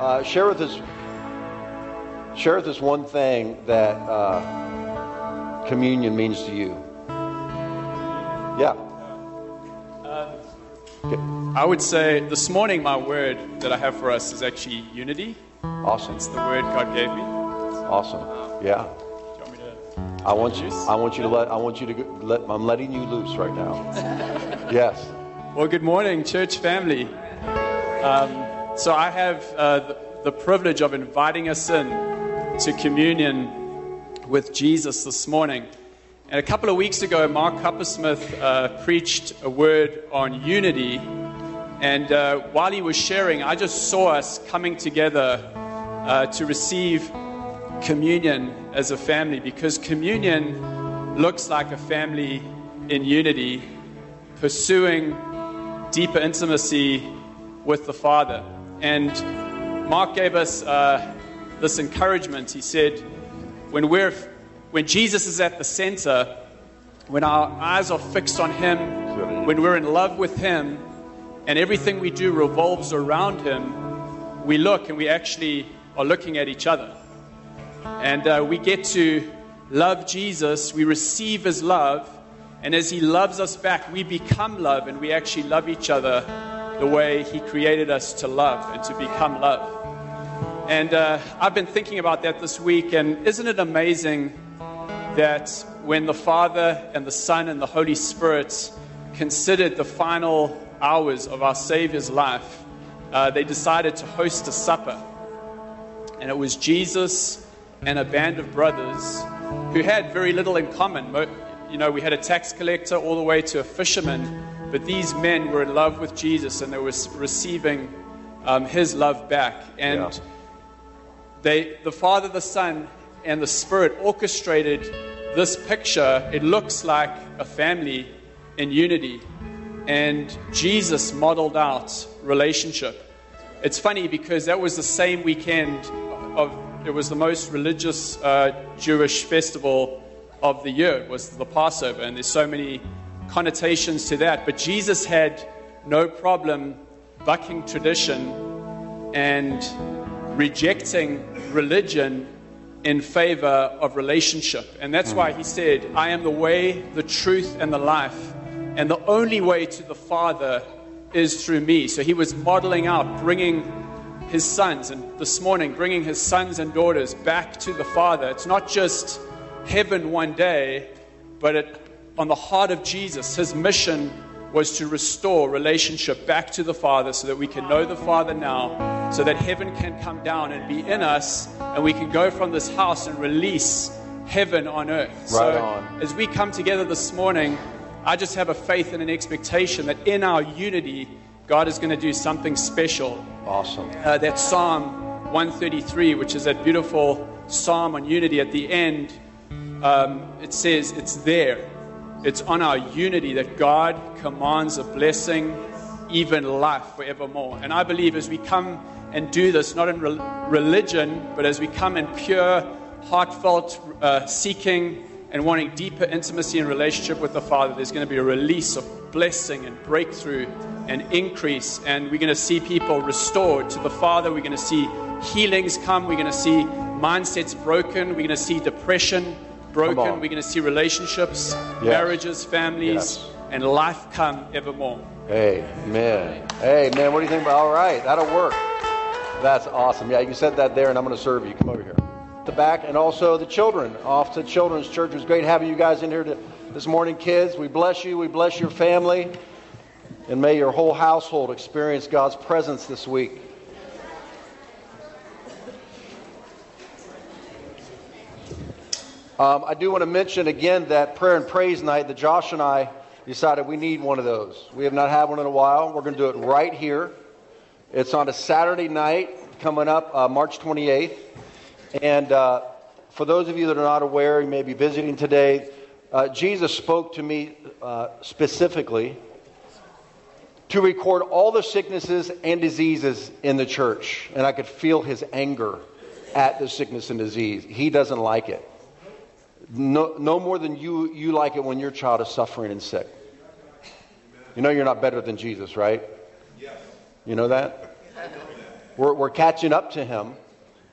uh, share with us share with us one thing that uh, communion means to you. Yeah. I would say this morning, my word that I have for us is actually unity. Awesome. It's the word God gave me. Awesome. Yeah. Do you want me to? I want you. I want you to let. I want you to let. I'm letting you loose right now. yes. Well, good morning, church family. Um, so I have uh, the, the privilege of inviting us in to communion with Jesus this morning. And a couple of weeks ago, Mark Coppersmith uh, preached a word on unity. And uh, while he was sharing, I just saw us coming together uh, to receive communion as a family because communion looks like a family in unity, pursuing deeper intimacy with the Father. And Mark gave us uh, this encouragement. He said, when, we're, when Jesus is at the center, when our eyes are fixed on Him, when we're in love with Him, and everything we do revolves around Him, we look and we actually are looking at each other. And uh, we get to love Jesus, we receive His love, and as He loves us back, we become love and we actually love each other the way He created us to love and to become love. And uh, I've been thinking about that this week, and isn't it amazing that when the Father and the Son and the Holy Spirit considered the final hours of our Savior's life, uh, they decided to host a supper. And it was Jesus and a band of brothers who had very little in common. You know, we had a tax collector all the way to a fisherman, but these men were in love with Jesus and they were receiving um, his love back. And Yeah. they, the Father, the Son, and the Spirit orchestrated this picture. It looks like a family in unity. And Jesus modeled out relationship. It's funny because that was the same weekend of it was the most religious uh, Jewish festival of the year. It was the Passover, and there's so many connotations to that. But Jesus had no problem bucking tradition and rejecting religion in favor of relationship. And that's why he said, I am the way, the truth, and the life. And the only way to the Father is through me. So he was modeling out, bringing his sons, and this morning, bringing his sons and daughters back to the Father. It's not just heaven one day, but it, on the heart of Jesus, his mission was to restore relationship back to the Father so that we can know the Father now, so that heaven can come down and be in us, and we can go from this house and release heaven on earth. so, on. as we come together this morning, I just have a faith and an expectation that in our unity, God is going to do something special Awesome. uh, that Psalm 133, which is that beautiful psalm on unity at the end, um, it says it's there. It's on our unity that God commands a blessing, even life forevermore. And I believe as we come and do this, not in rel- religion, but as we come in pure, heartfelt uh, seeking and wanting deeper intimacy and relationship with the Father, there's going to be a release of blessing and breakthrough and increase. And we're going to see people restored to the Father. We're going to see healings come. We're going to see mindsets broken. We're going to see depression broken. We're going to see relationships, marriages, families, Yes. and life come evermore. Amen. Amen. What do you think about? All right, that'll work. That's awesome. Yeah, you said that there, and I'm going to serve you. Come over here. The back, and also the children. Off to Children's Church. It was great having you guys in here to, this morning, kids. We bless you. We bless your family. And may your whole household experience God's presence this week. Um, I do want to mention again that prayer and praise night that Josh and I decided we need one of those. We have not had one in a while. We're going to do it right here. It's on a Saturday night coming up, uh, March 28th. And uh, for those of you that are not aware, you may be visiting today, uh, Jesus spoke to me uh, specifically to record all the sicknesses and diseases in the church. And I could feel his anger at the sickness and disease. He doesn't like it. No, no more than you, you like it when your child is suffering and sick. You know you're not better than Jesus, right? You know that? We're, we're catching up to him.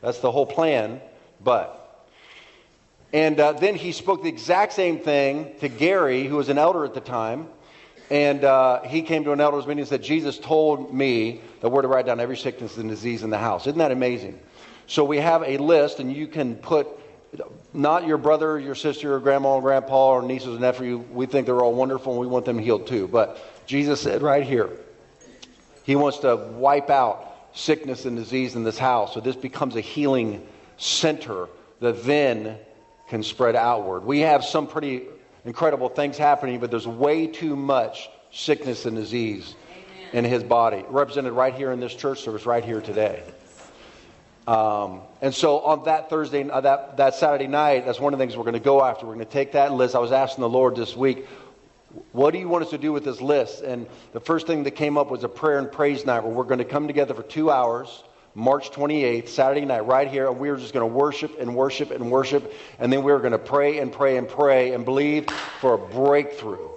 That's the whole plan. But. And uh, then he spoke the exact same thing to Gary, who was an elder at the time. And uh, he came to an elders meeting and said, Jesus told me that we're to write down every sickness and disease in the house. Isn't that amazing? So we have a list, and you can put not your brother, your sister, or grandma, or grandpa, or nieces and nephew. We think they're all wonderful, and we want them healed too. But Jesus said right here, He wants to wipe out sickness and disease in this house. So this becomes a healing center that then can spread outward. We have some pretty incredible things happening, but there's way too much sickness and disease Amen. in his body, represented right here in this church service, right here today. Um, and so on that Thursday, uh, that, that Saturday night, that's one of the things we're going to go after. We're going to take that list. I was asking the Lord this week, what do you want us to do with this list? And the first thing that came up was a prayer and praise night where we're going to come together for two hours, March 28th, Saturday night, right here, and we're just going to worship and worship and worship. And then we're going to pray and pray and pray and believe for a breakthrough.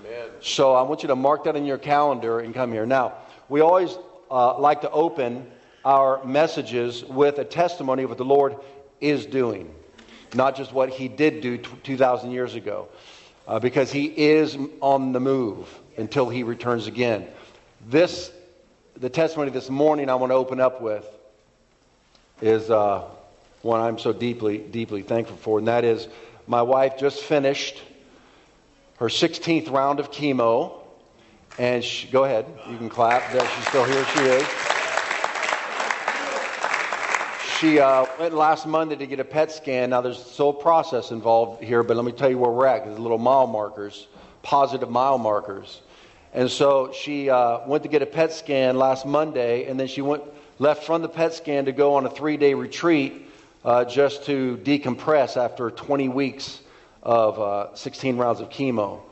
Amen. So I want you to mark that in your calendar and come here. Now, we always uh, like to open our messages with a testimony of what the Lord is doing, not just what He did do 2,000 years ago, uh, because He is on the move until He returns again. This, the testimony this morning I want to open up with is uh, one I'm so deeply, deeply thankful for, and that is my wife just finished her 16th round of chemo. And she, go ahead, you can clap. There, she's still here. She is. She uh, went last Monday to get a PET scan. Now, there's still process involved here, but let me tell you where we're at. There's little mile markers, positive mile markers. And so she uh, went to get a PET scan last Monday, and then she went left from the PET scan to go on a three-day retreat uh, just to decompress after 20 weeks of uh, 16 rounds of chemo.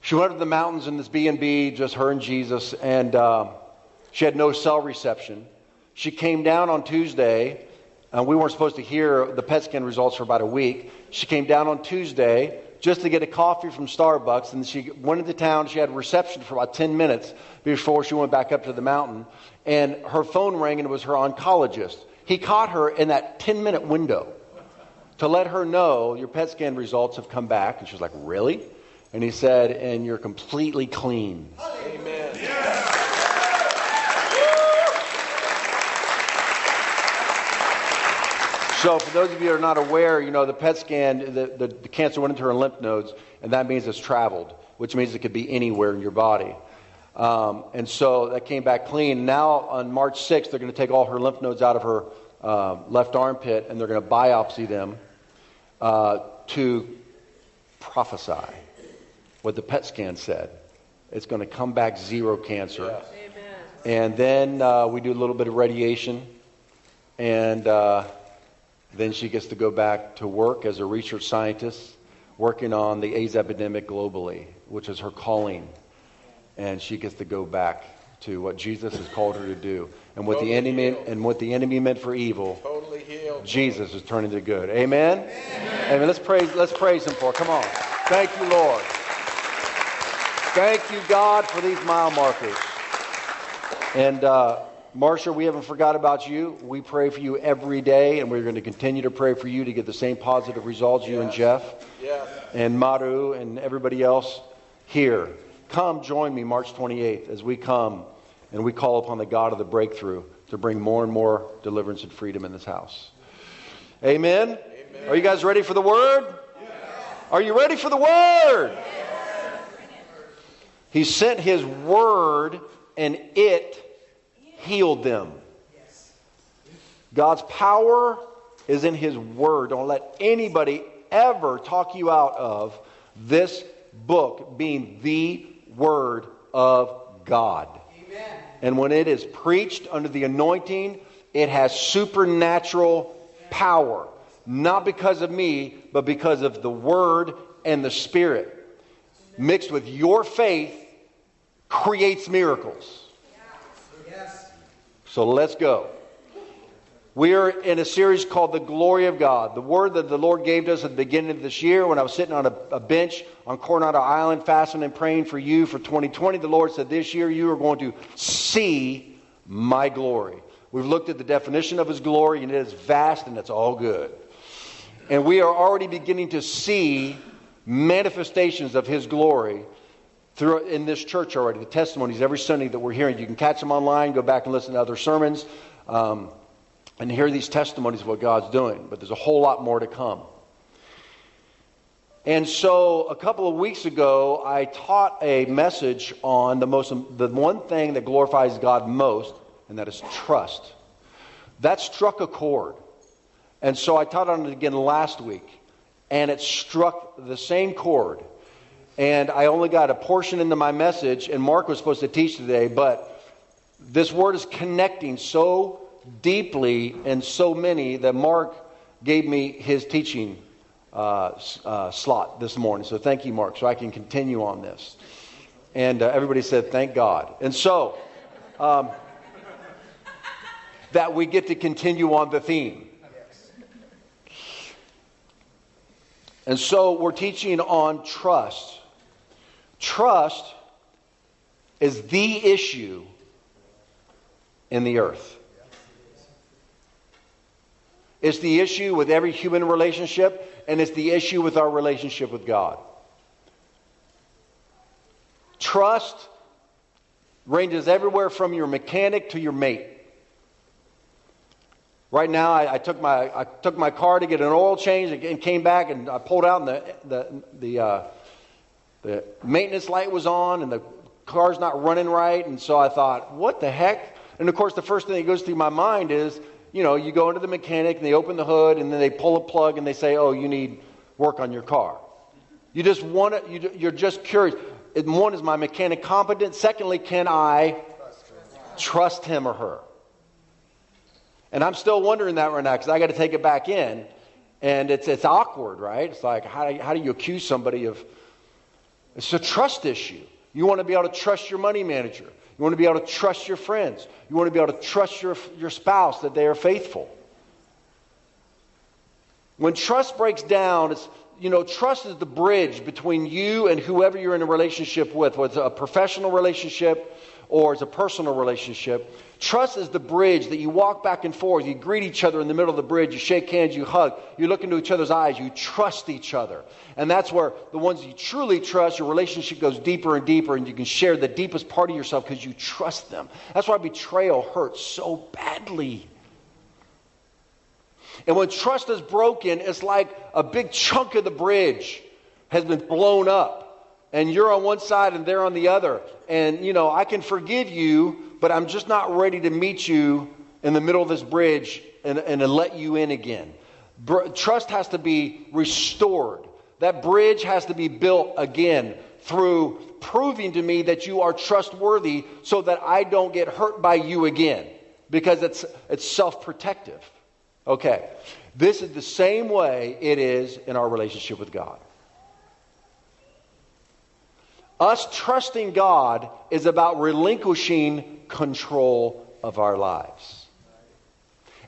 She went to the mountains in this B&B, just her and Jesus, and uh, she had no cell reception. She came down on Tuesday. and we weren't supposed to hear the PET scan results for about a week. She came down on Tuesday just to get a coffee from Starbucks, and she went into town. She had reception for about 10 minutes before she went back up to the mountain. And her phone rang, and it was her oncologist. He caught her in that 10 minute window to let her know your PET scan results have come back. And she was like, Really? And he said, And you're completely clean. Amen. So, for those of you that are not aware, you know, the PET scan, the, the, the, cancer went into her lymph nodes, and that means it's traveled, which means it could be anywhere in your body. Um, and so that came back clean. Now, on March 6th, they're going to take all her lymph nodes out of her uh, left armpit, and they're going to biopsy them uh, to prophesy what the PET scan said. It's going to come back zero cancer. And then uh, we do a little bit of radiation, and uh, then she gets to go back to work as a research scientist, working on the AIDS epidemic globally, which is her calling. And she gets to go back to what Jesus has called her to do. And what totally the enemy healed. and what the enemy meant for evil, totally Jesus is turning to good. Amen? Amen. Amen. Let's praise, let's praise him for it. Come on. Thank you, Lord. Thank you, God, for these mile markers. And uh, Marsha, we haven't forgot about you. We pray for you every day, and we're going to continue to pray for you to get the same positive results, you yes. and Jeff, yes. and Maru, and everybody else here. Come join me March 28th as we come and we call upon the God of the breakthrough to bring more and more deliverance and freedom in this house. Amen? Amen. Are you guys ready for the word? Yes. Are you ready for the word? He sent his word, and it healed them. God's power is in His Word. Don't let anybody ever talk you out of this book being the Word of God. Amen. And when it is preached under the anointing, it has supernatural power. Not because of me, but because of the Word and the Spirit. Mixed with your faith creates miracles. So let's go. We are in a series called The Glory of God. The word that the Lord gave us at the beginning of this year when I was sitting on a, a, bench on Coronado Island fasting and praying for you for 2020, the Lord said, This year you are going to see my glory. We've looked at the definition of his glory, and it is vast and it's all good. And we are already beginning to see manifestations of his glory through in this church already. The testimonies every Sunday that we're hearing. You can catch them online, go back and listen to other sermons, um, and hear these testimonies of what God's doing. But there's a whole lot more to come. And so a couple of weeks ago, I taught a message on the most the one thing that glorifies God most, and that is trust. That struck a chord. And so I taught on it again last week, and it struck the same chord. And I only got a portion into my message, and Mark was supposed to teach today, but this word is connecting so deeply and so many that Mark gave me his teaching uh, uh, slot this morning. So thank you, Mark, so I can continue on this. And uh, everybody said, thank God. And so, um, that we get to continue on the theme. And so we're teaching on trust. Trust is the issue in the earth. It's the issue with every human relationship, and it's the issue with our relationship with God. Trust ranges everywhere from your mechanic to your mate. Right now, I, I, took my I took my car to get an oil change and came back, and I pulled out, and the the the, uh, the maintenance light was on, and the car's not running right, and so I thought, what the heck? And of course, the first thing that goes through my mind is, you know, you go into the mechanic and they open the hood, and then they pull a plug and they say, oh, you need work on your car. You just want it. You, you're just curious. One is my mechanic competent. Secondly, can I trust him or her? And I'm still wondering that right now because I got to take it back in. And it's, it's awkward, right? It's like, how how do you accuse somebody of. It's a trust issue. You want to be able to trust your money manager. You want to be able to trust your friends. You want to be able to trust your, your spouse that they are faithful. When trust breaks down, it's, you know, trust is the bridge between you and whoever you're in a relationship with, whether it's a professional relationship or it's a personal relationship. Trust is the bridge that you walk back and forth. You greet each other in the middle of the bridge. You shake hands. You hug. You look into each other's eyes. You trust each other. And that's where the ones you truly trust, your relationship goes deeper and deeper, and you can share the deepest part of yourself because you trust them. That's why betrayal hurts so badly. And when trust is broken, it's like a big chunk of the bridge has been blown up. And you're on one side and they're on the other. And, you know, I can forgive you but I'm just not ready to meet you in the middle of this bridge and, and let you in again. Trust has to be restored. That bridge has to be built again through proving to me that you are trustworthy so that I don't get hurt by you again because it's, it's self protective. Okay. This is the same way it is in our relationship with God. Us trusting God is about relinquishing control of our lives.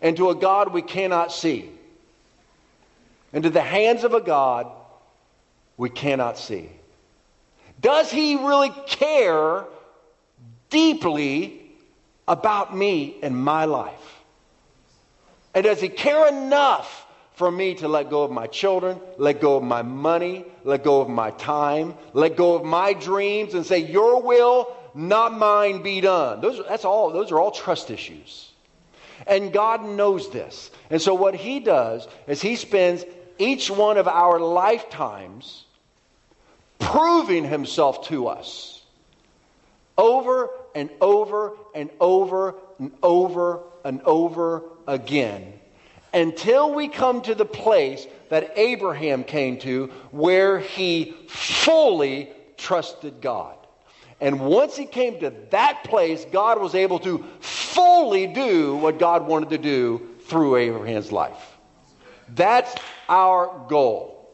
And to a God we cannot see. And to the hands of a God we cannot see. Does he really care deeply about me and my life? And does he care enough for me to let go of my children, let go of my money, let go of my time, let go of my dreams, and say, Your will, not mine, be done. Those, that's all, those are all trust issues. And God knows this. And so, what He does is He spends each one of our lifetimes proving Himself to us over and over and over and over and over again until we come to the place that Abraham came to where he fully trusted God. And once he came to that place, God was able to fully do what God wanted to do through Abraham's life. That's our goal.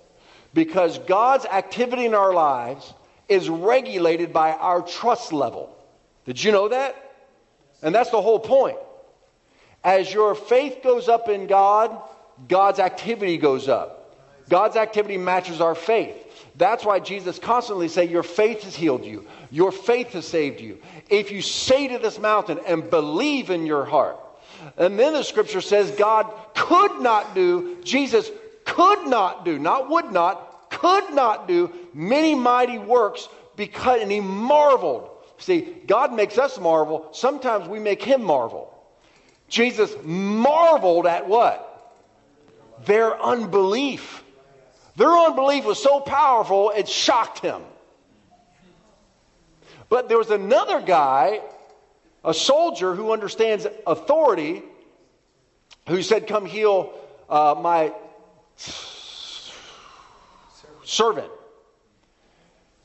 Because God's activity in our lives is regulated by our trust level. Did you know that? And that's the whole point. As your faith goes up in God, God's activity goes up. God's activity matches our faith. That's why Jesus constantly say, "Your faith has healed you. Your faith has saved you." If you say to this mountain and believe in your heart, and then the scripture says God could not do, Jesus could not do, not would not, could not do many mighty works because, and he marveled. See, God makes us marvel. Sometimes we make him marvel. Jesus marveled at what? Their unbelief. Their unbelief was so powerful, it shocked him. But there was another guy, a soldier who understands authority, who said, Come heal uh, my servant.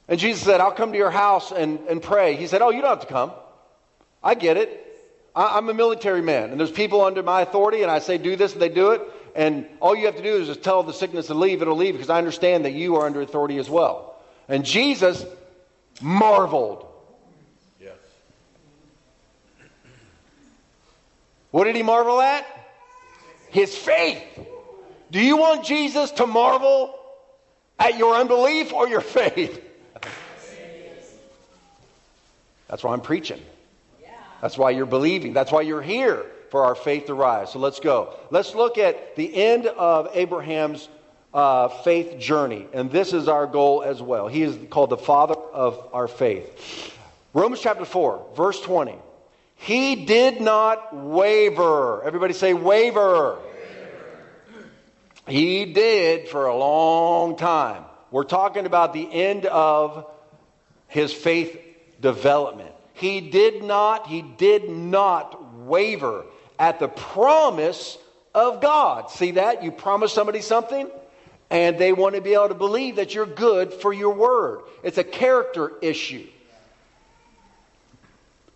And Jesus said, I'll come to your house and, and pray. He said, Oh, you don't have to come. I get it. I, am a military man, and there's people under my authority, and I say, Do this, and they do it. And all you have to do is just tell the sickness to leave, it'll leave, because I understand that you are under authority as well. And Jesus marveled. Yes. What did he marvel at? His faith. Do you want Jesus to marvel at your unbelief or your faith? That's why I'm preaching. That's why you're believing. That's why you're here for our faith to rise. So let's go. Let's look at the end of Abraham's uh, faith journey. And this is our goal as well. He is called the father of our faith. Romans chapter 4, verse 20. He did not waver. Everybody say waver. waver. He did for a long time. We're talking about the end of his faith development. He did not, he did not waver at the promise of God. See that? You promise somebody something, and they want to be able to believe that you're good for your word. It's a character issue.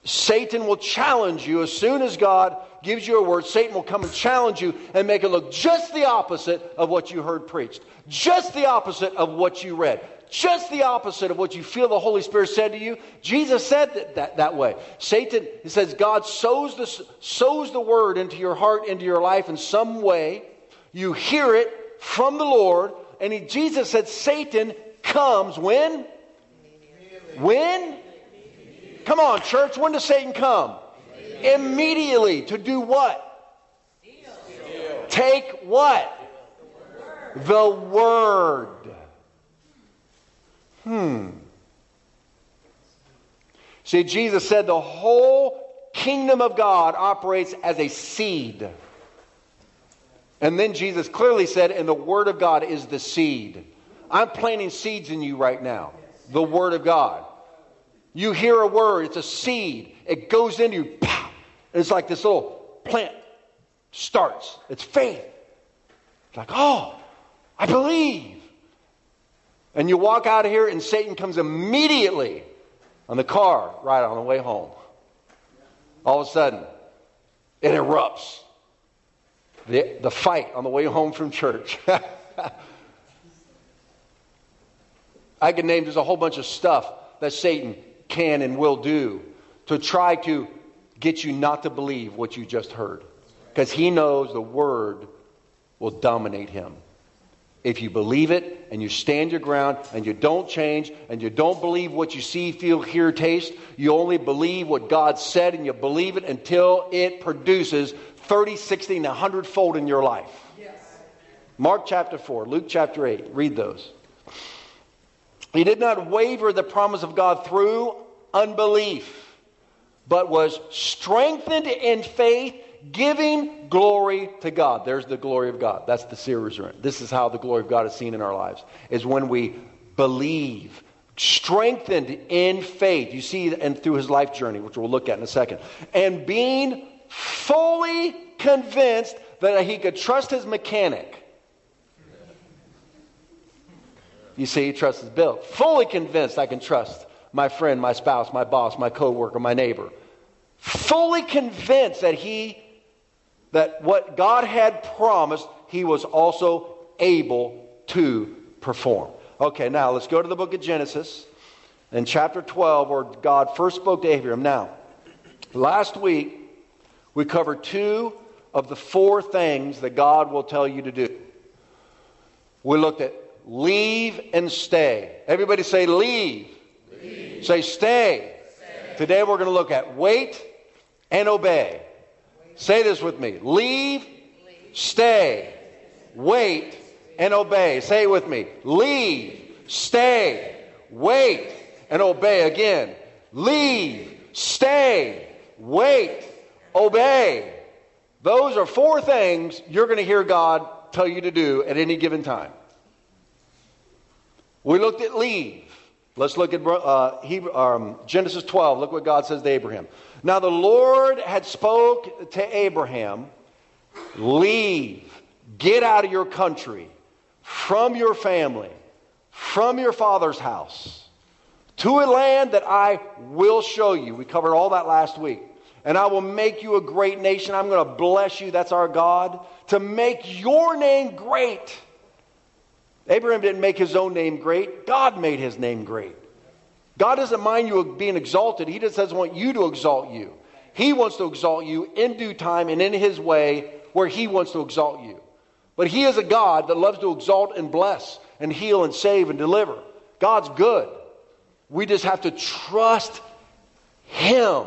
Satan will challenge you as soon as God gives you a word. Satan will come and challenge you and make it look just the opposite of what you heard preached, just the opposite of what you read just the opposite of what you feel the Holy Spirit said to you. Jesus said that, that, that way. Satan, he says, God sows the, sows the word into your heart, into your life in some way. You hear it from the Lord. And he, Jesus said, Satan comes when? When? Come on, church. When does Satan come? Immediately. To do what? Take what? The word. Hmm. See, Jesus said the whole kingdom of God operates as a seed. And then Jesus clearly said, and the Word of God is the seed. I'm planting seeds in you right now. The Word of God. You hear a word, it's a seed. It goes into you, pow, it's like this little plant starts. It's faith. It's like, oh, I believe. And you walk out of here, and Satan comes immediately on the car right on the way home. All of a sudden, it erupts. The, the fight on the way home from church. I could name just a whole bunch of stuff that Satan can and will do to try to get you not to believe what you just heard. Because he knows the word will dominate him. If you believe it and you stand your ground and you don't change and you don't believe what you see, feel, hear, taste, you only believe what God said and you believe it until it produces 30, 60, and 100 fold in your life. Yes. Mark chapter 4, Luke chapter 8, read those. He did not waver the promise of God through unbelief, but was strengthened in faith giving glory to God. There's the glory of God. That's the series This is how the glory of God is seen in our lives, is when we believe, strengthened in faith. You see, and through his life journey, which we'll look at in a second. And being fully convinced that he could trust his mechanic. You see, he trusts his bill. Fully convinced I can trust my friend, my spouse, my boss, my coworker, my neighbor. Fully convinced that he that what God had promised, he was also able to perform. Okay, now let's go to the book of Genesis in chapter 12, where God first spoke to Abraham. Now, last week, we covered two of the four things that God will tell you to do. We looked at leave and stay. Everybody say leave. leave. Say stay. stay. Today we're going to look at wait and obey. Say this with me leave, leave. stay, wait, and obey. Say it with me leave, stay, wait, and obey. Again, leave, stay, wait, obey. Those are four things you're going to hear God tell you to do at any given time. We looked at leave. Let's look at uh, Hebrew, um, Genesis 12. Look what God says to Abraham. Now the Lord had spoke to Abraham, leave, get out of your country, from your family, from your father's house, to a land that I will show you. We covered all that last week. And I will make you a great nation. I'm going to bless you. That's our God. To make your name great. Abraham didn't make his own name great, God made his name great. God doesn't mind you being exalted, He just doesn't want you to exalt you. He wants to exalt you in due time and in His way where He wants to exalt you. But He is a God that loves to exalt and bless and heal and save and deliver. God's good. We just have to trust Him.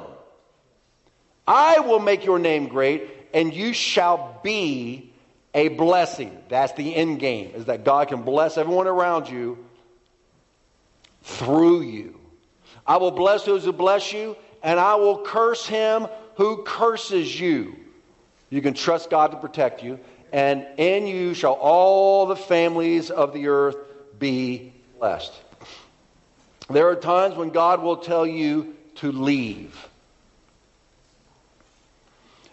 I will make your name great, and you shall be a blessing. That's the end game, is that God can bless everyone around you through you. I will bless those who bless you, and I will curse him who curses you. You can trust God to protect you, and in you shall all the families of the earth be blessed. There are times when God will tell you to leave.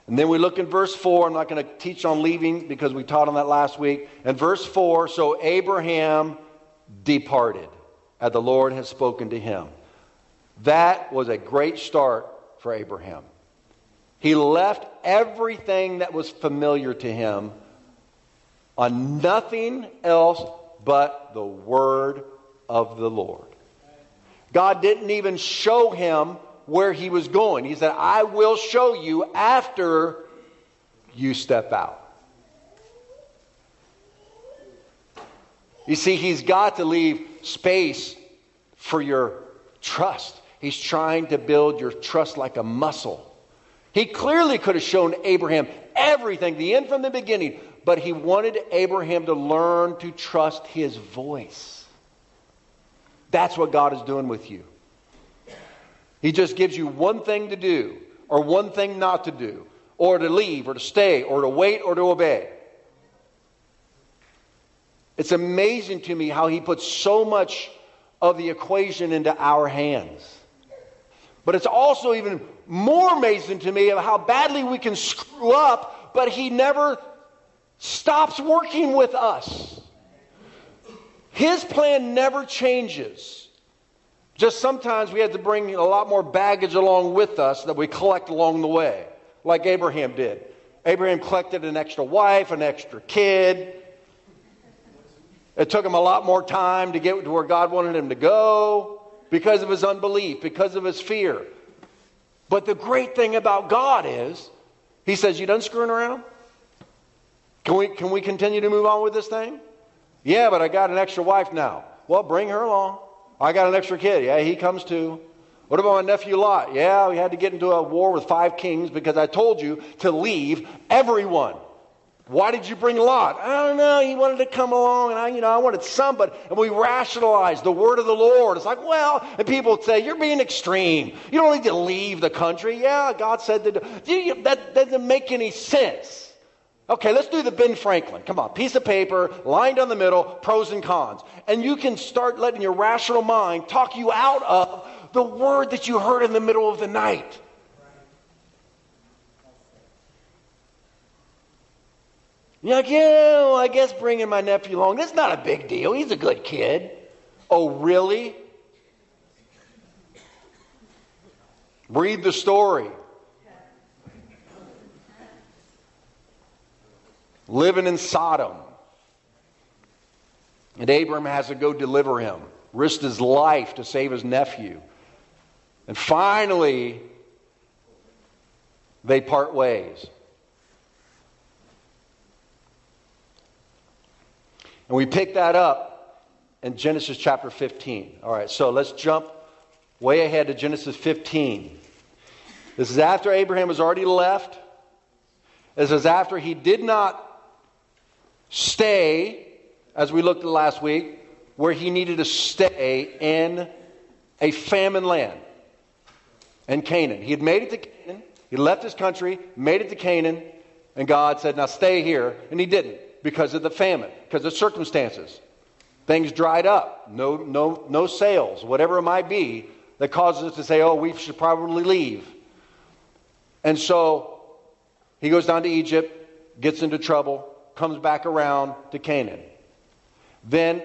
And then we look in verse 4. I'm not going to teach on leaving because we taught on that last week. And verse 4 So Abraham departed, as the Lord had spoken to him. That was a great start for Abraham. He left everything that was familiar to him on nothing else but the word of the Lord. God didn't even show him where he was going. He said, I will show you after you step out. You see, he's got to leave space for your trust. He's trying to build your trust like a muscle. He clearly could have shown Abraham everything, the end from the beginning, but he wanted Abraham to learn to trust his voice. That's what God is doing with you. He just gives you one thing to do, or one thing not to do, or to leave, or to stay, or to wait, or to obey. It's amazing to me how he puts so much of the equation into our hands. But it's also even more amazing to me of how badly we can screw up, but he never stops working with us. His plan never changes. Just sometimes we had to bring a lot more baggage along with us that we collect along the way, like Abraham did. Abraham collected an extra wife, an extra kid. It took him a lot more time to get to where God wanted him to go because of his unbelief, because of his fear. But the great thing about God is, he says, You done screwing around? Can we, can we continue to move on with this thing? Yeah, but I got an extra wife now. Well, bring her along. I got an extra kid. Yeah, he comes too. What about my nephew Lot? Yeah, we had to get into a war with five kings because I told you to leave everyone. Why did you bring Lot? I don't know. He wanted to come along, and I, you know, I wanted somebody. And we rationalized the word of the Lord. It's like, well, and people say, "You're being extreme. You don't need to leave the country." Yeah, God said that. That doesn't make any sense. Okay, let's do the Ben Franklin. Come on, piece of paper, line down the middle, pros and cons. And you can start letting your rational mind talk you out of the word that you heard in the middle of the night. You're like, yeah, well, I guess bringing my nephew along, that's not a big deal. He's a good kid. Oh, really? Read the story. living in Sodom. And Abram has to go deliver him, risked his life to save his nephew. And finally, they part ways. And we pick that up in Genesis chapter 15. All right, so let's jump way ahead to Genesis 15. This is after Abraham has already left. This is after he did not stay, as we looked at last week, where he needed to stay in a famine land in Canaan. He had made it to Canaan. He left his country, made it to Canaan, and God said, Now stay here. And he didn't because of the famine, because of circumstances. Things dried up, no, no, no sales, whatever it might be, that causes us to say, Oh, we should probably leave. And so he goes down to Egypt, gets into trouble, comes back around to Canaan. Then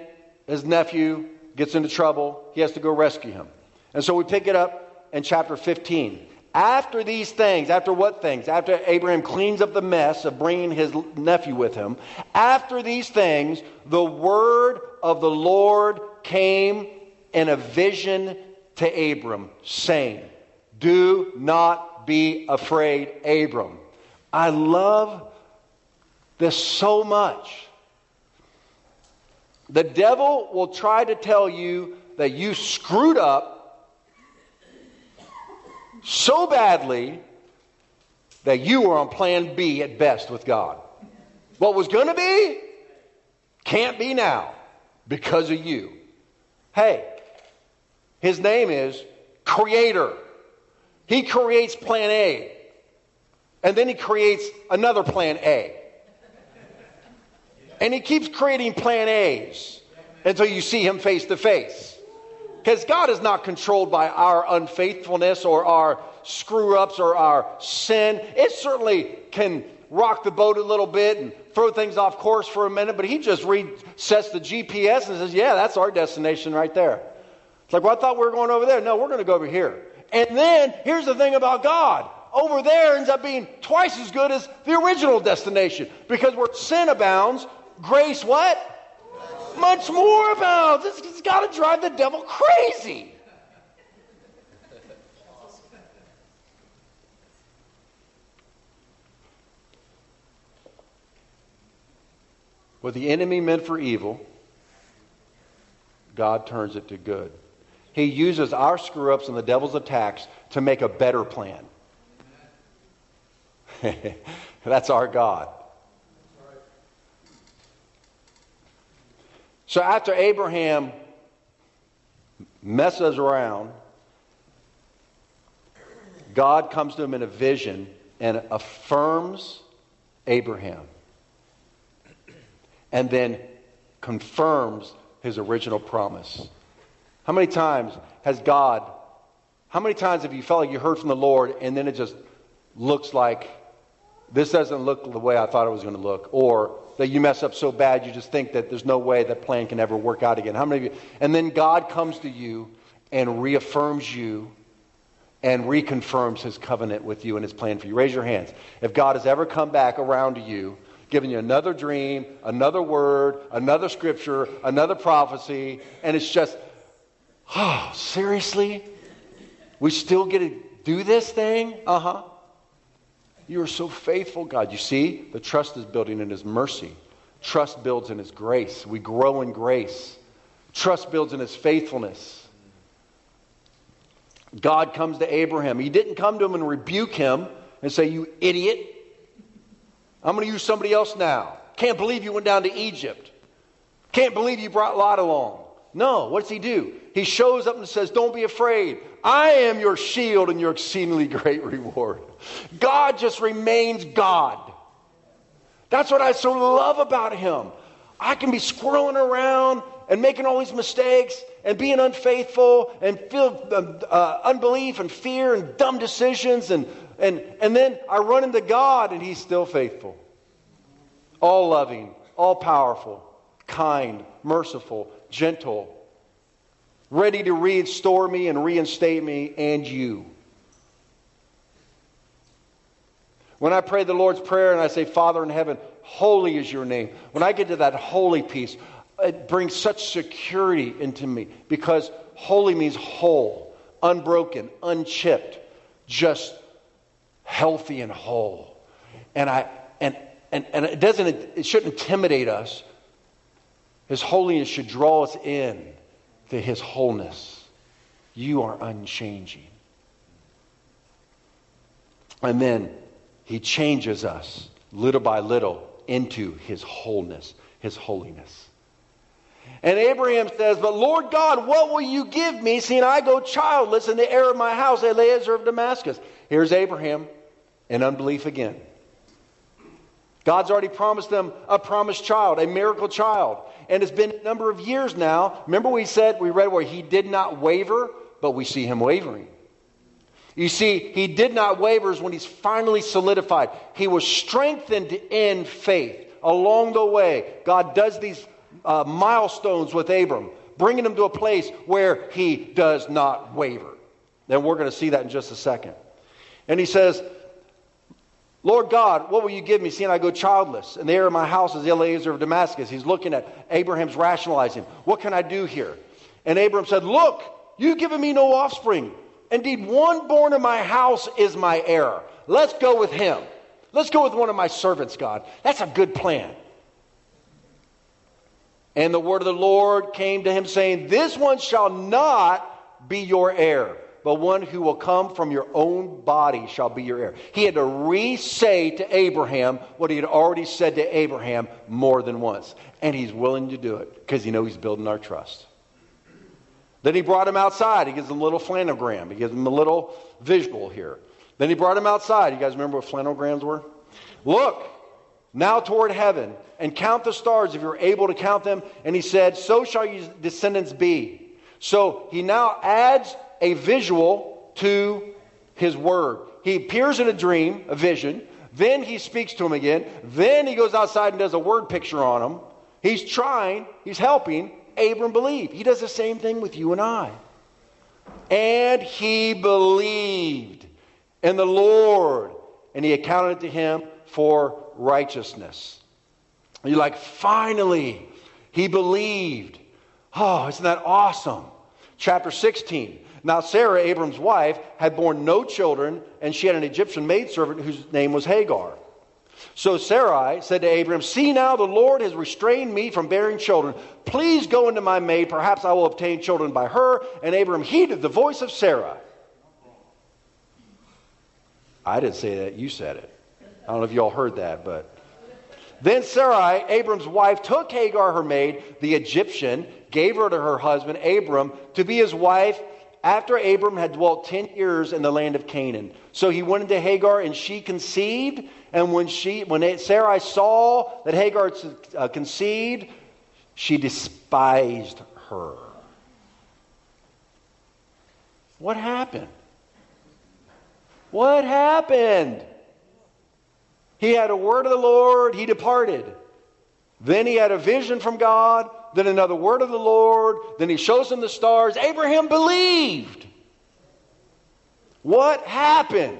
his nephew gets into trouble. He has to go rescue him. And so we pick it up in chapter 15. After these things, after what things? After Abraham cleans up the mess of bringing his nephew with him, after these things, the word of the Lord came in a vision to Abram, saying, Do not be afraid, Abram. I love this so much. The devil will try to tell you that you screwed up so badly that you were on plan B at best with God. What was going to be can't be now because of you. Hey, his name is Creator. He creates plan A, and then he creates another plan A. And he keeps creating plan A's until you see him face to face. Because God is not controlled by our unfaithfulness or our screw ups or our sin. It certainly can rock the boat a little bit and throw things off course for a minute, but he just resets the GPS and says, Yeah, that's our destination right there. It's like, Well, I thought we were going over there. No, we're going to go over here. And then here's the thing about God over there ends up being twice as good as the original destination because where sin abounds, grace what? Much more abounds. It's, it's got to drive the devil crazy. What the enemy meant for evil, God turns it to good. He uses our screw ups and the devil's attacks to make a better plan. That's our God. So after Abraham messes around, God comes to him in a vision and affirms Abraham and then confirms his original promise. How many times has God, how many times have you felt like you heard from the Lord and then it just looks like this doesn't look the way I thought it was going to look? Or that you mess up so bad you just think that there's no way that plan can ever work out again. How many of you? And then God comes to you and reaffirms you and reconfirms his covenant with you and his plan for you. Raise your hands. If God has ever come back around to you, giving you another dream, another word, another scripture, another prophecy, and it's just, oh, seriously? We still get to do this thing? Uh huh. You are so faithful, God. You see, the trust is building in His mercy. Trust builds in His grace. We grow in grace. Trust builds in His faithfulness. God comes to Abraham. He didn't come to him and rebuke him and say, You idiot. I'm going to use somebody else now. Can't believe you went down to Egypt. Can't believe you brought Lot along. No, what does he do? He shows up and says, Don't be afraid. I am your shield and your exceedingly great reward. God just remains God. That's what I so love about him. I can be squirreling around and making all these mistakes and being unfaithful and feel uh, uh, unbelief and fear and dumb decisions. And, and, and then I run into God and he's still faithful. All loving, all powerful, kind, merciful, gentle, ready to restore me and reinstate me and you. When I pray the Lord's Prayer and I say, Father in heaven, holy is your name, when I get to that holy piece, it brings such security into me because holy means whole, unbroken, unchipped, just healthy and whole. And I and and, and it doesn't it shouldn't intimidate us His holiness should draw us in to His wholeness. You are unchanging. And then He changes us little by little into His wholeness, His holiness. And Abraham says, But Lord God, what will you give me, seeing I go childless and the heir of my house, Eliezer of Damascus? Here's Abraham in unbelief again. God's already promised them a promised child, a miracle child. And it's been a number of years now. Remember, we said, we read where he did not waver, but we see him wavering. You see, he did not waver when he's finally solidified. He was strengthened in faith along the way. God does these uh, milestones with Abram, bringing him to a place where he does not waver. And we're going to see that in just a second. And he says, Lord God, what will you give me, seeing I go childless? And the heir of my house is Eliezer of Damascus. He's looking at Abraham's rationalizing. What can I do here? And Abram said, Look, you've given me no offspring. Indeed, one born in my house is my heir. Let's go with him. Let's go with one of my servants, God. That's a good plan. And the word of the Lord came to him, saying, This one shall not be your heir but one who will come from your own body shall be your heir. He had to re say to Abraham what he had already said to Abraham more than once. And he's willing to do it because he knows he's building our trust. Then he brought him outside. He gives him a little flannelgram. He gives him a little visual here. Then he brought him outside. You guys remember what flannelgrams were? Look now toward heaven and count the stars if you're able to count them. And he said, So shall your descendants be. So he now adds a visual to his word. He appears in a dream, a vision. Then he speaks to him again. Then he goes outside and does a word picture on him. He's trying, he's helping Abram believe. He does the same thing with you and I. And he believed in the Lord, and he accounted to him for righteousness. And you're like, finally, he believed. Oh, isn't that awesome? Chapter 16. Now, Sarah, Abram's wife, had borne no children, and she had an Egyptian maidservant whose name was Hagar. So Sarai said to Abram, See now, the Lord has restrained me from bearing children. Please go into my maid. Perhaps I will obtain children by her. And Abram heeded the voice of Sarah. I didn't say that. You said it. I don't know if you all heard that, but. Then Sarai, Abram's wife, took Hagar, her maid, the Egyptian, gave her to her husband, Abram, to be his wife after Abram had dwelt 10 years in the land of Canaan. So he went into Hagar and she conceived. And when, she, when Sarai saw that Hagar uh, conceived, she despised her. What happened? What happened? He had a word of the Lord, he departed. Then he had a vision from God then another word of the Lord, then he shows him the stars. Abraham believed. What happened?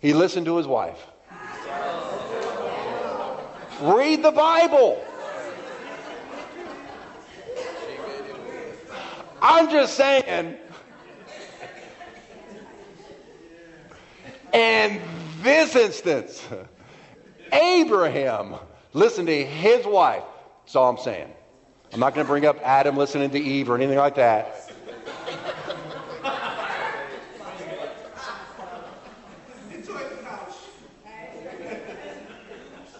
He listened to his wife. Read the Bible. I'm just saying. In this instance, Abraham listened to his wife. That's all I'm saying. I'm not going to bring up Adam listening to Eve or anything like that.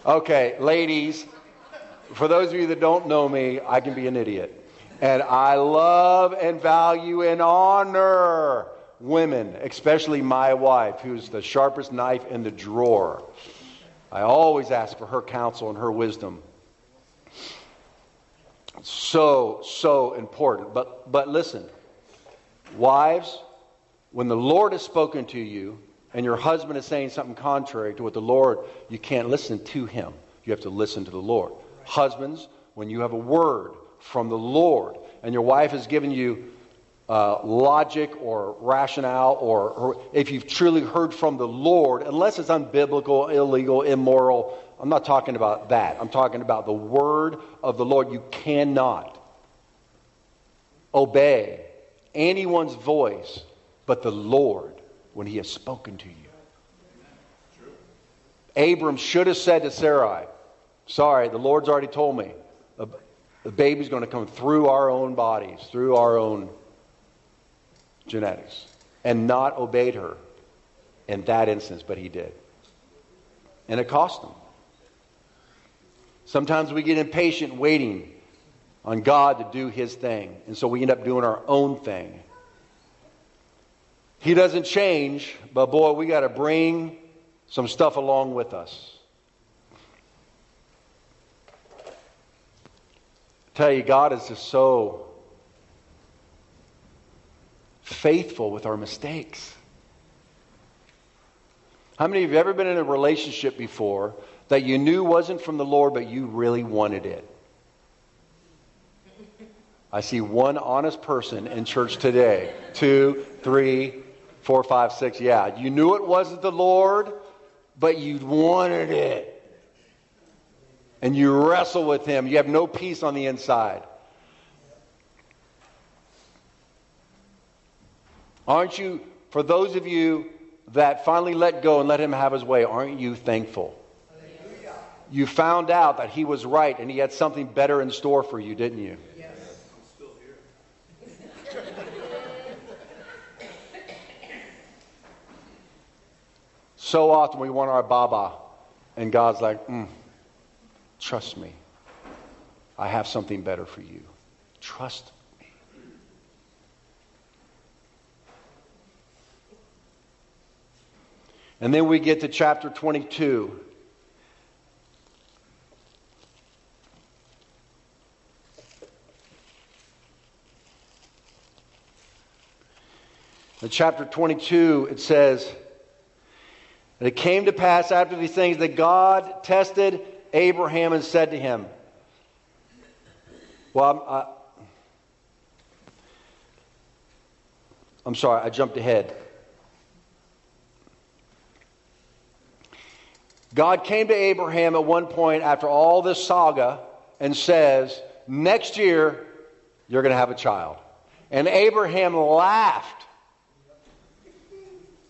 Okay, ladies, for those of you that don't know me, I can be an idiot. And I love and value and honor women, especially my wife, who's the sharpest knife in the drawer. I always ask for her counsel and her wisdom so, so important. But, but listen, wives, when the Lord has spoken to you and your husband is saying something contrary to what the Lord, you can't listen to him. You have to listen to the Lord. Husbands, when you have a word from the Lord and your wife has given you uh, logic or rationale, or, or if you've truly heard from the Lord, unless it's unbiblical, illegal, immoral, I'm not talking about that. I'm talking about the word of the Lord. You cannot obey anyone's voice but the Lord when he has spoken to you. Abram should have said to Sarai, Sorry, the Lord's already told me. the baby's going to come through our own bodies, through our own genetics, and not obeyed her in that instance, but he did. And it cost him. Sometimes we get impatient waiting on God to do his thing, and so we end up doing our own thing. He doesn't change, but boy, we got to bring some stuff along with us. tell you, God is just so faithful with our mistakes. How many of you have ever been in a relationship before that you knew wasn't from the Lord, but you really wanted it? I see one honest person in church today. Two, three, four, five, six. Yeah, you knew it wasn't the Lord, but you wanted it and you wrestle with him. You have no peace on the inside. Aren't you, for those of you that finally let go and let him have his way, aren't you thankful? You found out that he was right and he had something better in store for you, didn't you? Yes. I'm still here. so often we want our Baba, and God's like, mm, Trust me. I have something better for you. Trust me. And then we get to chapter 22. In chapter 22, it says, And it came to pass after these things that God tested Abraham and said to him, Well, I'm, I, I'm sorry, I jumped ahead. God came to Abraham at one point after all this saga and says, Next year, you're going to have a child. And Abraham laughed.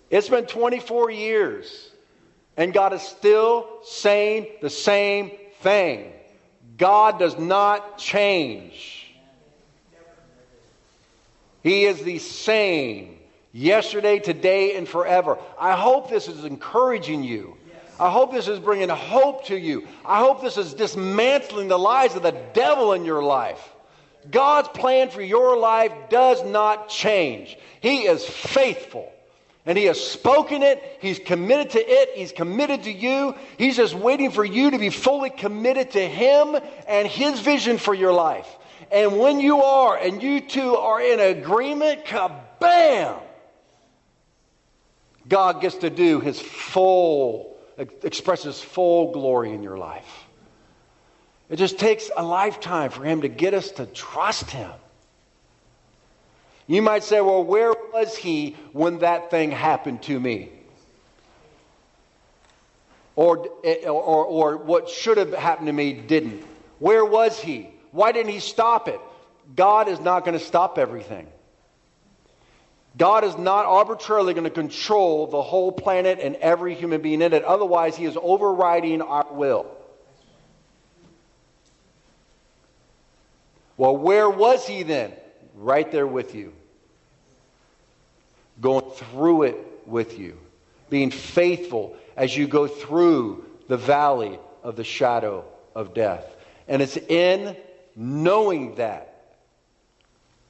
It's been 24 years. And God is still saying the same thing. God does not change. He is the same yesterday, today, and forever. I hope this is encouraging you. I hope this is bringing hope to you. I hope this is dismantling the lies of the devil in your life. God's plan for your life does not change. He is faithful and He has spoken it. He's committed to it. He's committed to you. He's just waiting for you to be fully committed to Him and His vision for your life. And when you are, and you two are in agreement, kabam! God gets to do His full, express His full glory in your life. It just takes a lifetime for Him to get us to trust Him. You might say, well, where was he when that thing happened to me? Or, or, or what should have happened to me didn't. Where was he? Why didn't he stop it? God is not going to stop everything. God is not arbitrarily going to control the whole planet and every human being in it. Otherwise, he is overriding our will. Well, where was he then? Right there with you going through it with you, being faithful as you go through the valley of the shadow of death. And it's in knowing that,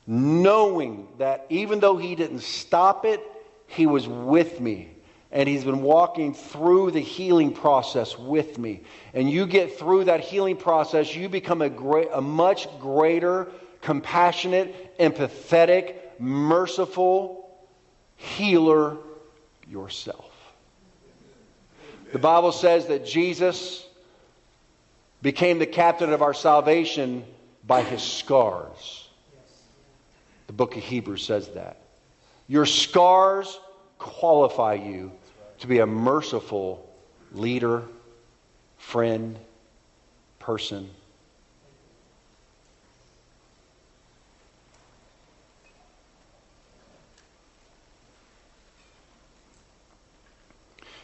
knowing that even though He didn't stop it, He was with me. And he's been walking through the healing process with me. And you get through that healing process, you become a, great, a much greater, compassionate, empathetic, merciful, healer yourself. The Bible says that Jesus became the captain of our salvation by his scars. The book of Hebrews says that. Your scars qualify you to be a merciful leader, friend, person.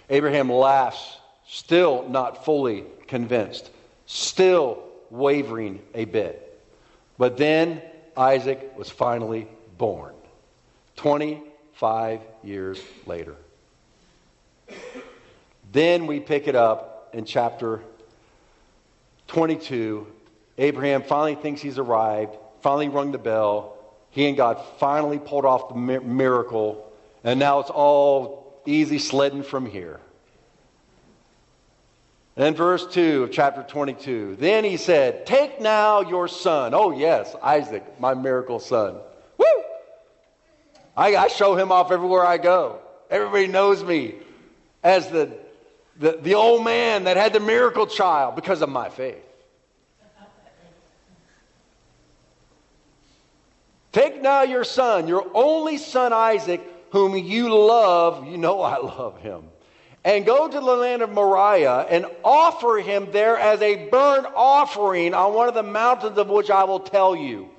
Abraham laughs, still not fully convinced, still wavering a bit. But then Isaac was finally born, 25 years later. Then we pick it up in chapter 22. Abraham finally thinks he's arrived, finally rung the bell. He and God finally pulled off the miracle, and now it's all easy sledding from here. And verse 2 of chapter 22. Then he said, Take now your son. Oh, yes, Isaac, my miracle son. Woo! I, I show him off everywhere I go. Everybody knows me as the, the, the old man that had the miracle child because of my faith. Take now your son, your only son Isaac, whom you love. You know I love him. And go to the land of Moriah and offer him there as a burnt offering on one of the mountains of which I will tell you.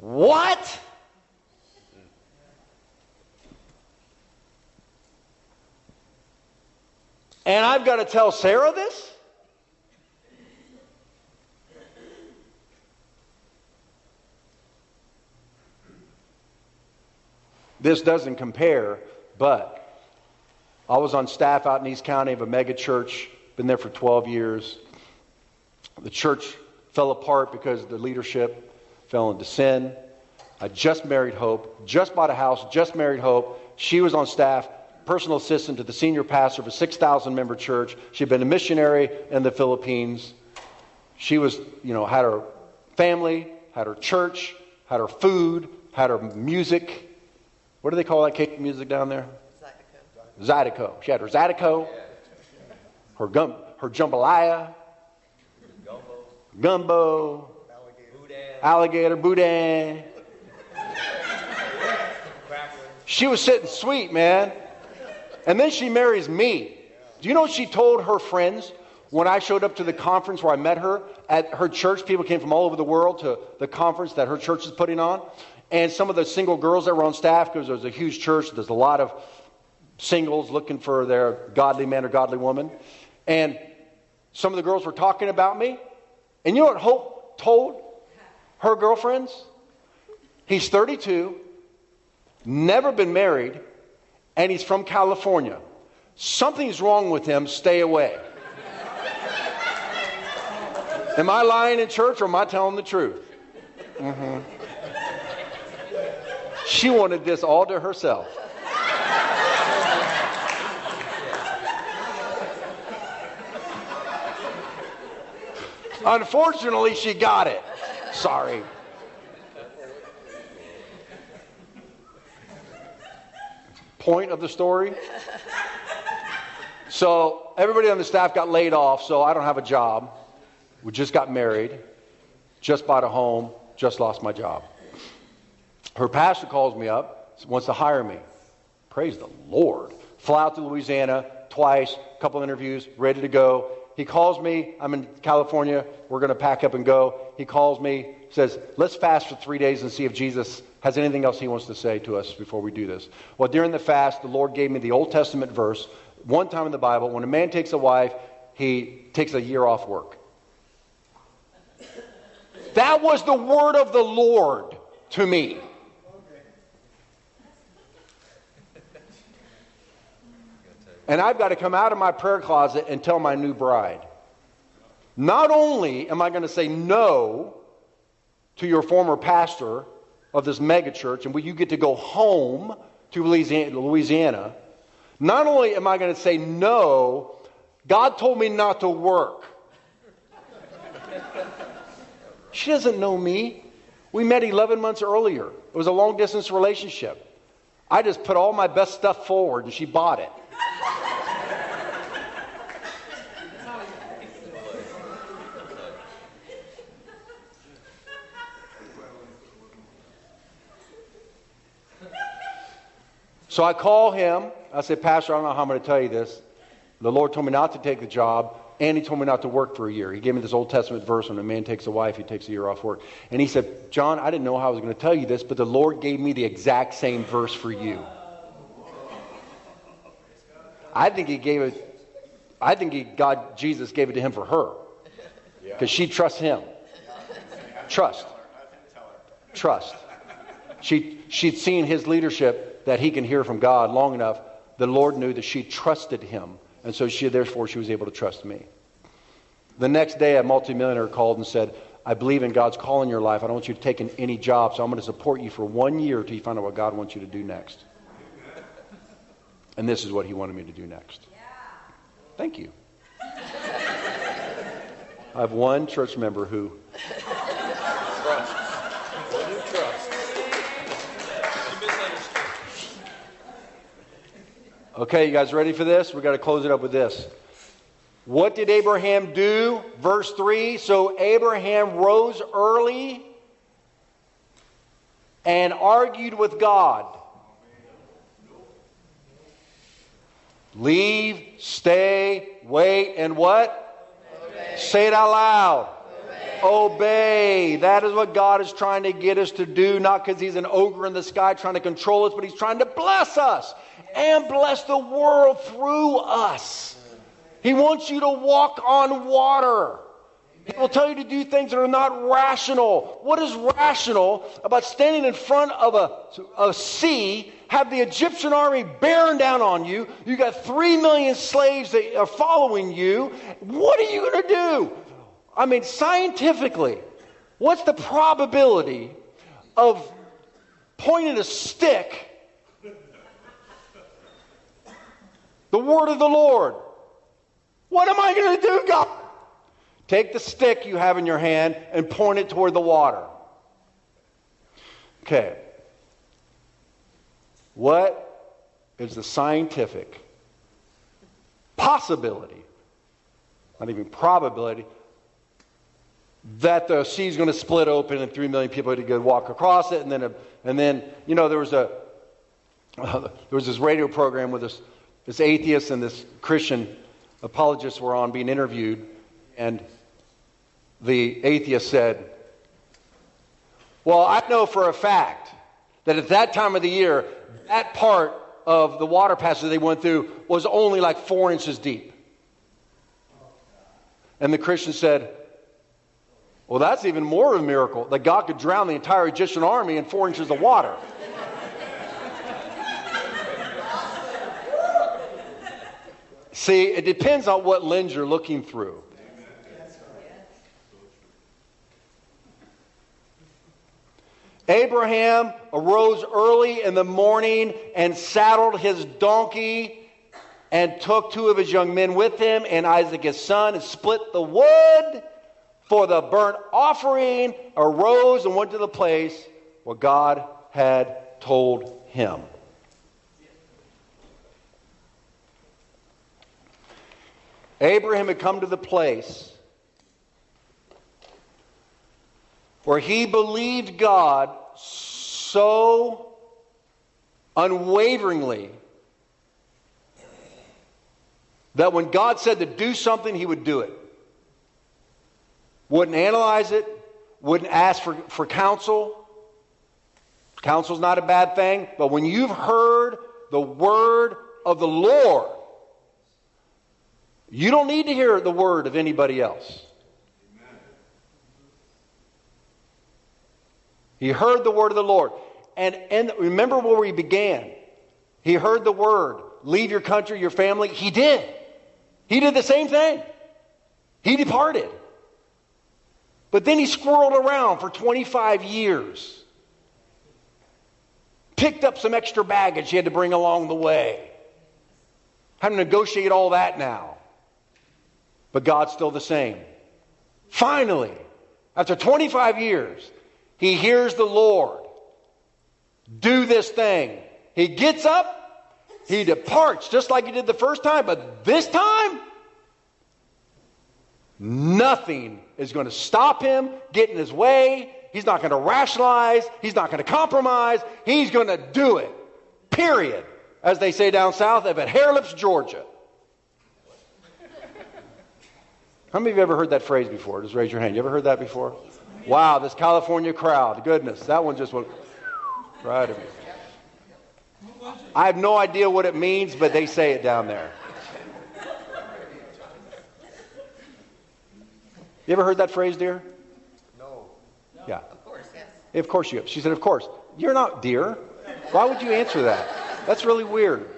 What? And I've got to tell Sarah this? This doesn't compare, but I was on staff out in East County of a mega church, been there for 12 years. The church fell apart because the leadership fell into sin. I just married Hope, just bought a house, just married Hope. She was on staff, personal assistant to the senior pastor of a 6,000 member church. She'd been a missionary in the Philippines. She was, you know, had her family, had her church, had her food, had her music. What do they call that Cajun music down there? Zydeco. Zydeco. She had her Zydeco, her, gum, her jambalaya, gumbo, gumbo alligator, boudin. she was sitting sweet, man. And then she marries me. Do you know what she told her friends when I showed up to the conference where I met her at her church? People came from all over the world to the conference that her church is putting on and some of the single girls that were on staff, because there's a huge church, there's a lot of singles looking for their godly man or godly woman. And some of the girls were talking about me. And you know what Hope told her girlfriends? He's 32, never been married, and he's from California. Something's wrong with him, stay away. am I lying in church or am I telling the truth? Mm-hmm. She wanted this all to herself. Unfortunately, she got it. Sorry. Point of the story. So, everybody on the staff got laid off, so I don't have a job. We just got married, just bought a home, just lost my job. Her pastor calls me up, wants to hire me. Praise the Lord. Fly out to Louisiana twice, couple interviews, ready to go. He calls me. I'm in California. We're going to pack up and go. He calls me, says, Let's fast for three days and see if Jesus has anything else he wants to say to us before we do this. Well, during the fast, the Lord gave me the Old Testament verse. One time in the Bible, when a man takes a wife, he takes a year off work. That was the word of the Lord to me. And I've got to come out of my prayer closet and tell my new bride. Not only am I going to say no to your former pastor of this megachurch, and you get to go home to Louisiana, not only am I going to say no, God told me not to work. she doesn't know me. We met 11 months earlier. It was a long distance relationship. I just put all my best stuff forward and she bought it. So I call him. I said, Pastor, I don't know how I'm going to tell you this. The Lord told me not to take the job, and He told me not to work for a year. He gave me this Old Testament verse when a man takes a wife, he takes a year off work. And he said, John, I didn't know how I was going to tell you this, but the Lord gave me the exact same verse for you. I think He gave it, I think he, God, Jesus gave it to him for her. because she trusts him. Trust. Trust. She, she'd seen his leadership that he can hear from God long enough. The Lord knew that she trusted him, and so she therefore she was able to trust me. The next day, a multimillionaire called and said, I believe in God's call in your life. I don't want you to take in any job, so I'm going to support you for one year until you find out what God wants you to do next. And this is what he wanted me to do next. Thank you. I have one church member who. Trust. trust. Okay, you guys ready for this? We've got to close it up with this. What did Abraham do? Verse 3 So Abraham rose early and argued with God. Leave, stay, wait, and what? Obey. Say it out loud. Obey. Obey. That is what God is trying to get us to do, not because He's an ogre in the sky trying to control us, but He's trying to bless us and bless the world through us. He wants you to walk on water. He will tell you to do things that are not rational. What is rational about standing in front of a, a sea, have the Egyptian army bearing down on you? You got three million slaves that are following you. What are you going to do? I mean, scientifically, what's the probability of pointing a stick the word of the Lord? What am I going to do, God? Take the stick you have in your hand and point it toward the water. Okay. What is the scientific possibility, not even probability, that the sea is going to split open and three million people had to go walk across it, and then, a, and then you know, there was a uh, there was this radio program with this this atheist and this Christian apologists were on being interviewed, and the atheist said, Well, I know for a fact that at that time of the year, that part of the water passage they went through was only like four inches deep. And the Christian said, Well, that's even more of a miracle that God could drown the entire Egyptian army in four inches of water. See, it depends on what lens you're looking through. Abraham arose early in the morning and saddled his donkey and took two of his young men with him and Isaac his son and split the wood for the burnt offering, arose and went to the place where God had told him. Abraham had come to the place where he believed God so unwaveringly that when God said to do something, he would do it. Wouldn't analyze it, wouldn't ask for, for counsel. Counsel's not a bad thing, but when you've heard the word of the Lord, you don't need to hear the word of anybody else. He heard the word of the Lord. And, and remember where we began. He heard the word, leave your country, your family. He did. He did the same thing. He departed. But then he squirreled around for 25 years. Picked up some extra baggage he had to bring along the way. Had to negotiate all that now but God's still the same. Finally, after 25 years, he hears the Lord do this thing. He gets up, he departs just like he did the first time, but this time, nothing is going to stop him, get in his way. He's not going to rationalize, he's not going to compromise, he's going to do it. Period. As they say down south, if it hairlips Georgia. How many of you ever heard that phrase before? Just raise your hand. You ever heard that before? Wow, this California crowd. Goodness, that one just went right at me. I have no idea what it means, but they say it down there. You ever heard that phrase, dear? No. Yeah. Of course, yes. Of course you have. She said, Of course. You're not dear. Why would you answer that? That's really weird.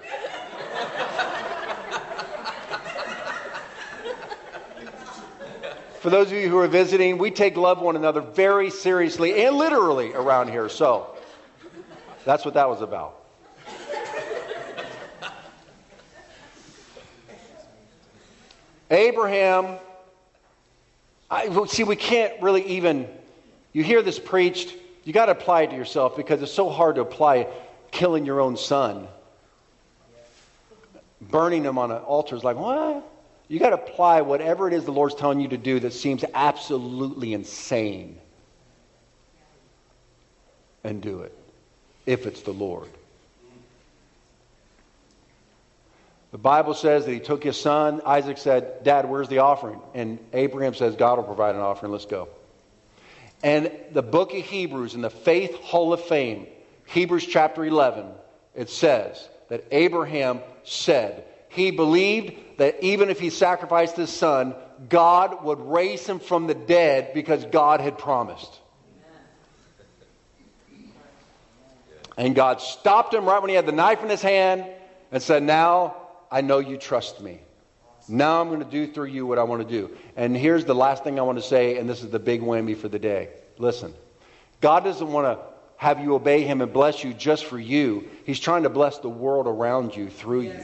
For those of you who are visiting, we take love one another very seriously and literally around here. So that's what that was about. Abraham, I, see, we can't really even, you hear this preached, you got to apply it to yourself because it's so hard to apply killing your own son. Burning him on an altar is like, what? You got to apply whatever it is the Lord's telling you to do that seems absolutely insane and do it if it's the Lord. The Bible says that he took his son. Isaac said, Dad, where's the offering? And Abraham says, God will provide an offering. Let's go. And the book of Hebrews in the Faith Hall of Fame, Hebrews chapter 11, it says that Abraham said he believed that even if he sacrificed his son, God would raise him from the dead because God had promised. And God stopped him right when he had the knife in his hand and said, Now I know you trust me. Now I'm going to do through you what I want to do. And here's the last thing I want to say, and this is the big whammy for the day. Listen, God doesn't want to have you obey him and bless you just for you. He's trying to bless the world around you through you.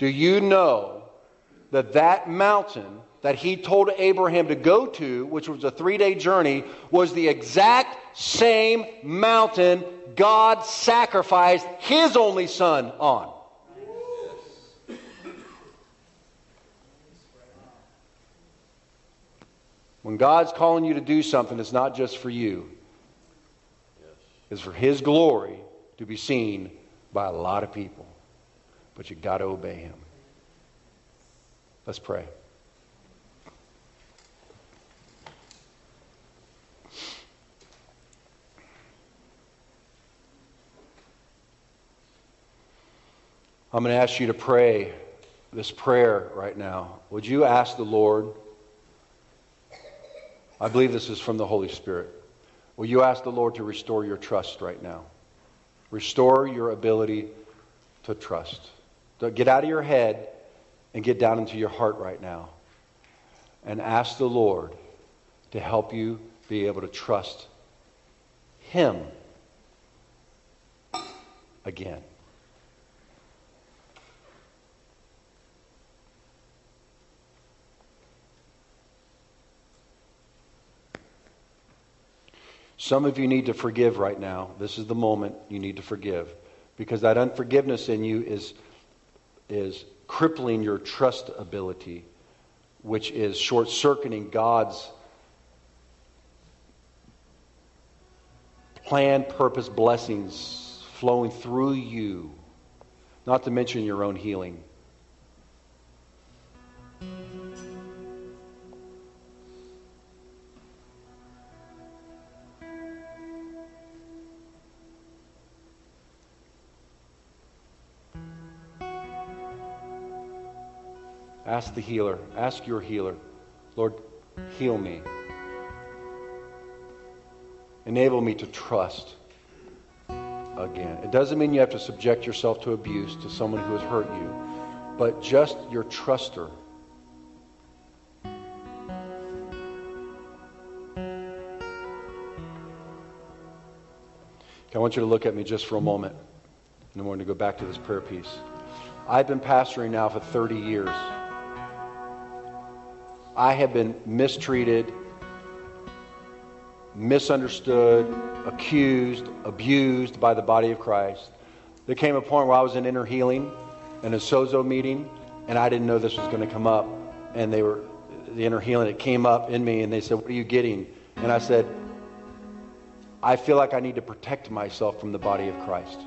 Do you know that that mountain that he told Abraham to go to, which was a three day journey, was the exact same mountain God sacrificed his only son on? When God's calling you to do something, it's not just for you, it's for His glory to be seen by a lot of people. But you've got to obey Him. Let's pray. I'm going to ask you to pray this prayer right now. Would you ask the Lord? I believe this is from the Holy Spirit. Will you ask the Lord to restore your trust right now? Restore your ability to trust. Get out of your head and get down into your heart right now. And ask the Lord to help you be able to trust Him again. Some of you need to forgive right now. This is the moment you need to forgive. Because that unforgiveness in you is, is crippling your trust ability, which is short circuiting God's plan, purpose, blessings flowing through you, not to mention your own healing. Ask the healer. Ask your healer. Lord, heal me. Enable me to trust again. It doesn't mean you have to subject yourself to abuse to someone who has hurt you, but just your truster. I want you to look at me just for a moment, and I'm going to go back to this prayer piece. I've been pastoring now for 30 years. I have been mistreated, misunderstood, accused, abused by the body of Christ. There came a point where I was in inner healing in a sozo meeting, and I didn't know this was going to come up. And they were, the inner healing, it came up in me, and they said, What are you getting? And I said, I feel like I need to protect myself from the body of Christ.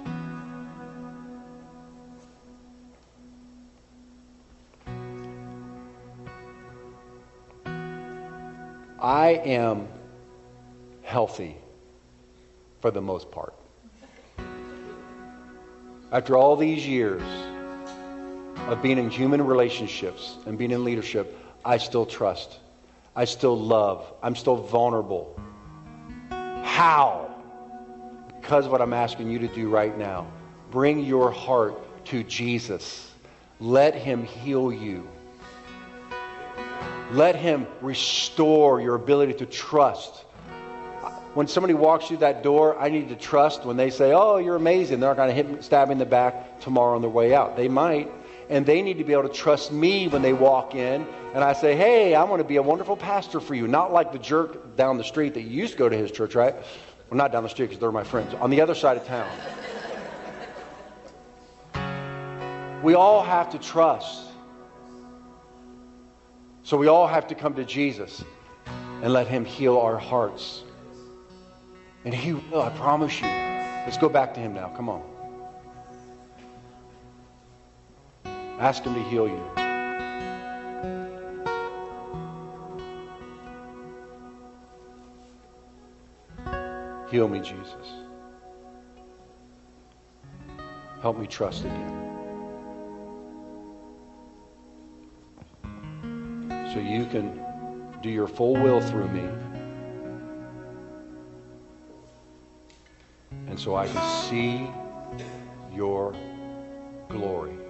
I am healthy for the most part. After all these years of being in human relationships and being in leadership, I still trust. I still love. I'm still vulnerable. How? Because what I'm asking you to do right now. Bring your heart to Jesus. Let him heal you. Let him restore your ability to trust. When somebody walks through that door, I need to trust when they say, Oh, you're amazing. They're not going to hit stab me in the back tomorrow on their way out. They might. And they need to be able to trust me when they walk in. And I say, Hey, I want to be a wonderful pastor for you. Not like the jerk down the street that you used to go to his church, right? Well, not down the street because they're my friends. On the other side of town. we all have to trust. So we all have to come to Jesus and let Him heal our hearts. And He will, I promise you. Let's go back to Him now. Come on. Ask Him to heal you. Heal me, Jesus. Help me trust again. So you can do your full will through me. And so I can see your glory.